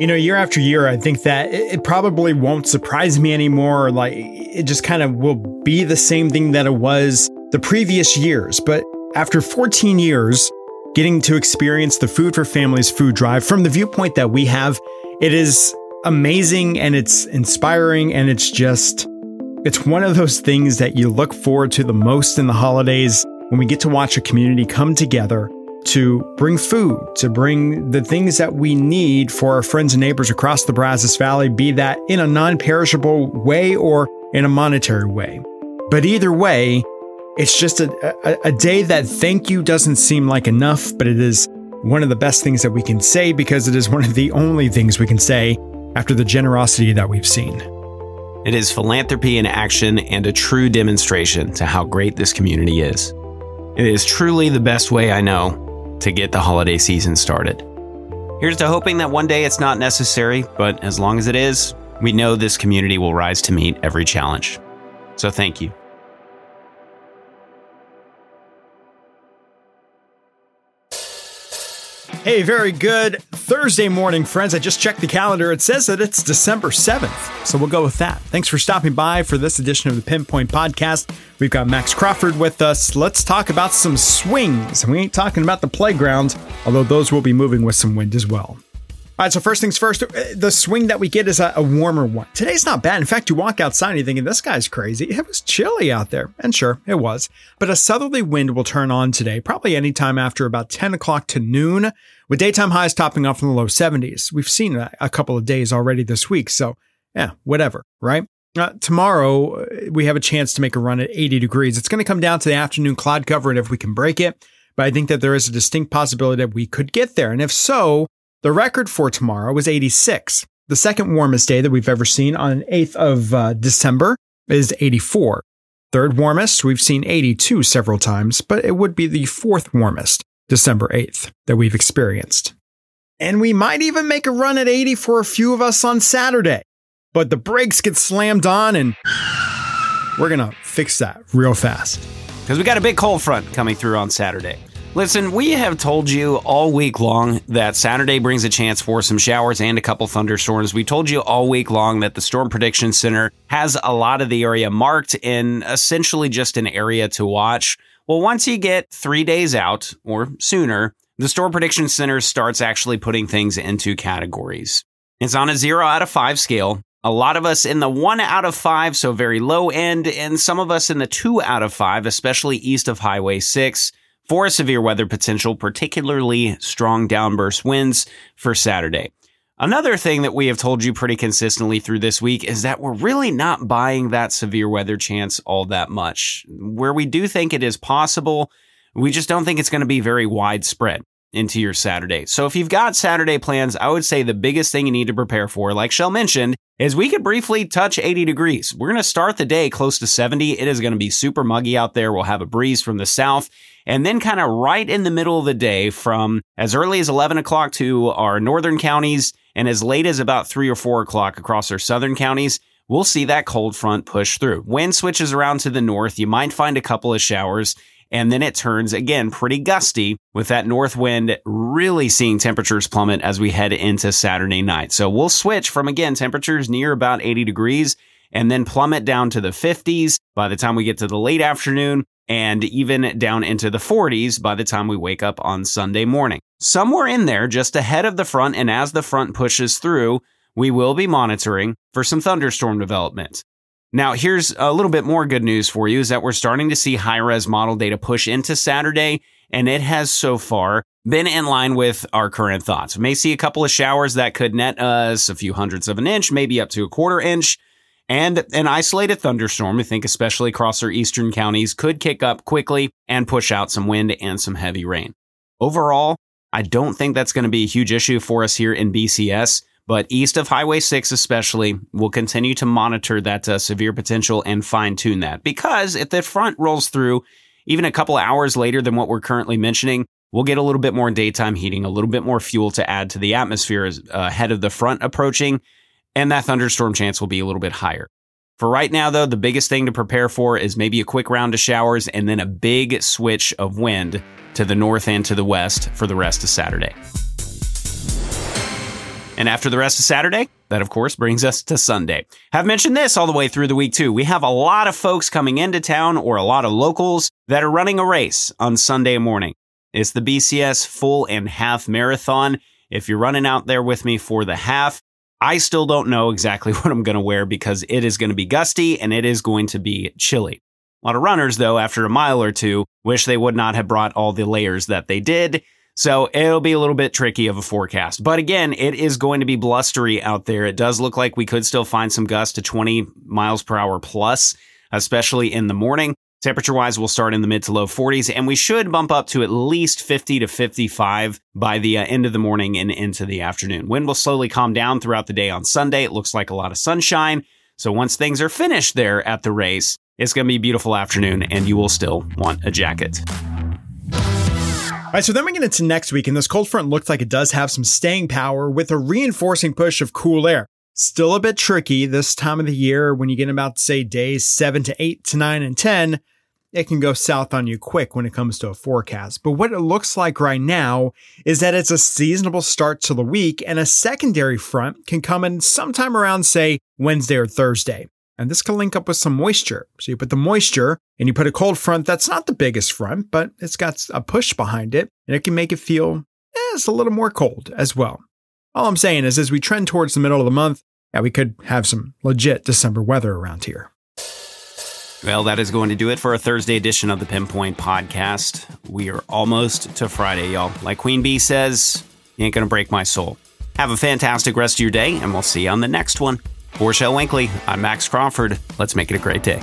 You know, year after year, I think that it probably won't surprise me anymore. Like, it just kind of will be the same thing that it was the previous years. But after 14 years, getting to experience the Food for Families food drive from the viewpoint that we have, it is amazing and it's inspiring and it's just, it's one of those things that you look forward to the most in the holidays when we get to watch a community come together to bring food, to bring the things that we need for our friends and neighbors across the Brazos Valley, be that in a non perishable way or in a monetary way. But either way, it's just a, a, a, day that thank you doesn't seem like enough, but it is one of the best things that we can say because it is one of the only things we can say after the generosity that we've seen. It is philanthropy in action and a true demonstration to how great this community is. It is truly the best way I know to get the holiday season started. Here's to hoping that one day it's not necessary, but as long as it is, we know this community will rise to meet every challenge. So thank you. Hey, very good Thursday morning, friends. I just checked the calendar. It says that it's December 7th, so we'll go with that. Thanks for stopping by for this edition of the Pinpoint Podcast. We've got Max Crawford with us. Let's talk about some swings. We ain't talking about the playground, although those will be moving with some wind as well. All right, so first things first, uh, the swing that we get is a, a, warmer one. Today's not bad. In fact, you walk outside and you're thinking, this guy's crazy. It was chilly out there. And sure, it was. But a southerly wind will turn on today, probably anytime after about 10 o'clock to noon, with daytime highs topping off in the low 70s. We've seen a, a couple of days already this week. So, yeah, whatever, right? Uh, tomorrow, uh, we have a chance to make a run at 80 degrees. It's going to come down to the afternoon cloud cover and if we can break it. But I think that there is a distinct possibility that we could get there. And if so, the record for tomorrow was 86. The second warmest day that we've ever seen on 8th of uh, December is 84. Third warmest, we've seen 82 several times, but it would be the fourth warmest, December 8th, that we've experienced. And we might even make a run at 80 for a few of us on Saturday. But the brakes get slammed on and we're going to fix that real fast. Because we got a big cold front coming through on Saturday. Listen, we have told you all week long that Saturday brings a chance for some showers and a couple thunderstorms. We told you all week long that the Storm Prediction Center has a lot of the area marked in essentially just an area to watch. Well, once you get three days out or sooner, the Storm Prediction Center starts actually putting things into categories. It's on a zero out of five scale. A lot of us in the one out of five, so very low end, and some of us in the two out of five, especially east of Highway 6 for severe weather potential, particularly strong downburst winds for Saturday. Another thing that we have told you pretty consistently through this week is that we're really not buying that severe weather chance all that much. Where we do think it is possible, we just don't think it's going to be very widespread into your Saturday. So if you've got Saturday plans, I would say the biggest thing you need to prepare for, like Shel mentioned, is we could briefly touch 80 degrees. We're going to start the day close to 70. It is going to be super muggy out there. We'll have a breeze from the south. And then kind of right in the middle of the day from as early as 11 o'clock to our northern counties and as late as about three or four o'clock across our southern counties, we'll see that cold front push through. Wind switches around to the north. You might find a couple of showers and then it turns again pretty gusty with that north wind really seeing temperatures plummet as we head into Saturday night. So we'll switch from again temperatures near about 80 degrees and then plummet down to the 50s by the time we get to the late afternoon and even down into the 40s by the time we wake up on Sunday morning. Somewhere in there, just ahead of the front and as the front pushes through, we will be monitoring for some thunderstorm development. Now, here's a little bit more good news for you is that we're starting to see high res model data push into Saturday, and it has so far been in line with our current thoughts. We may see a couple of showers that could net us a few hundredths of an inch, maybe up to a quarter inch. And an isolated thunderstorm, we think especially across our eastern counties, could kick up quickly and push out some wind and some heavy rain. Overall, I don't think that's going to be a huge issue for us here in BCS. But east of Highway 6, especially, we'll continue to monitor that uh, severe potential and fine tune that. Because if the front rolls through even a couple hours later than what we're currently mentioning, we'll get a little bit more daytime heating, a little bit more fuel to add to the atmosphere as, uh, ahead of the front approaching, and that thunderstorm chance will be a little bit higher. For right now, though, the biggest thing to prepare for is maybe a quick round of showers and then a big switch of wind to the north and to the west for the rest of Saturday. And after the rest of Saturday, that of course brings us to Sunday. Have mentioned this all the way through the week too. We have a lot of folks coming into town or a lot of locals that are running a race on Sunday morning. It's the BCS full and half marathon. If you're running out there with me for the half, I still don't know exactly what I'm going to wear because it is going to be gusty and it is going to be chilly. A lot of runners, though, after a mile or two, wish they would not have brought all the layers that they did. So it'll be a little bit tricky of a forecast. But again, it is going to be blustery out there. It does look like we could still find some gusts to 20 miles per hour plus, especially in the morning. Temperature wise, we'll start in the mid to low 40s, and we should bump up to at least 50 to 55 by the uh, end of the morning and into the afternoon. Wind will slowly calm down throughout the day on Sunday. It looks like a lot of sunshine. So once things are finished there at the race, it's going to be a beautiful afternoon, and you will still want a jacket. All right, so then we get into next week, and this cold front looks like it does have some staying power with a reinforcing push of cool air. Still a bit tricky this time of the year when you get about, say, days 7 to 8 to 9 and 10. It can go south on you quick when it comes to a forecast. But what it looks like right now is that it's a seasonable start to the week, and a secondary front can come in sometime around, say, Wednesday or Thursday. And this can link up with some moisture. So you put the moisture and you put a cold front that's not the biggest front, but it's got a push behind it and it can make it feel eh, it's a little more cold as well. All I'm saying is as we trend towards the middle of the month, yeah, we could have some legit December weather around here. Well, that is going to do it for a Thursday edition of the Pinpoint Podcast. We are almost to Friday, y'all. Like Queen Bey says, you ain't going to break my soul. Have a fantastic rest of your day, and we'll see you on the next one. For Shel Winkley, I'm Max Crawford. Let's make it a great day.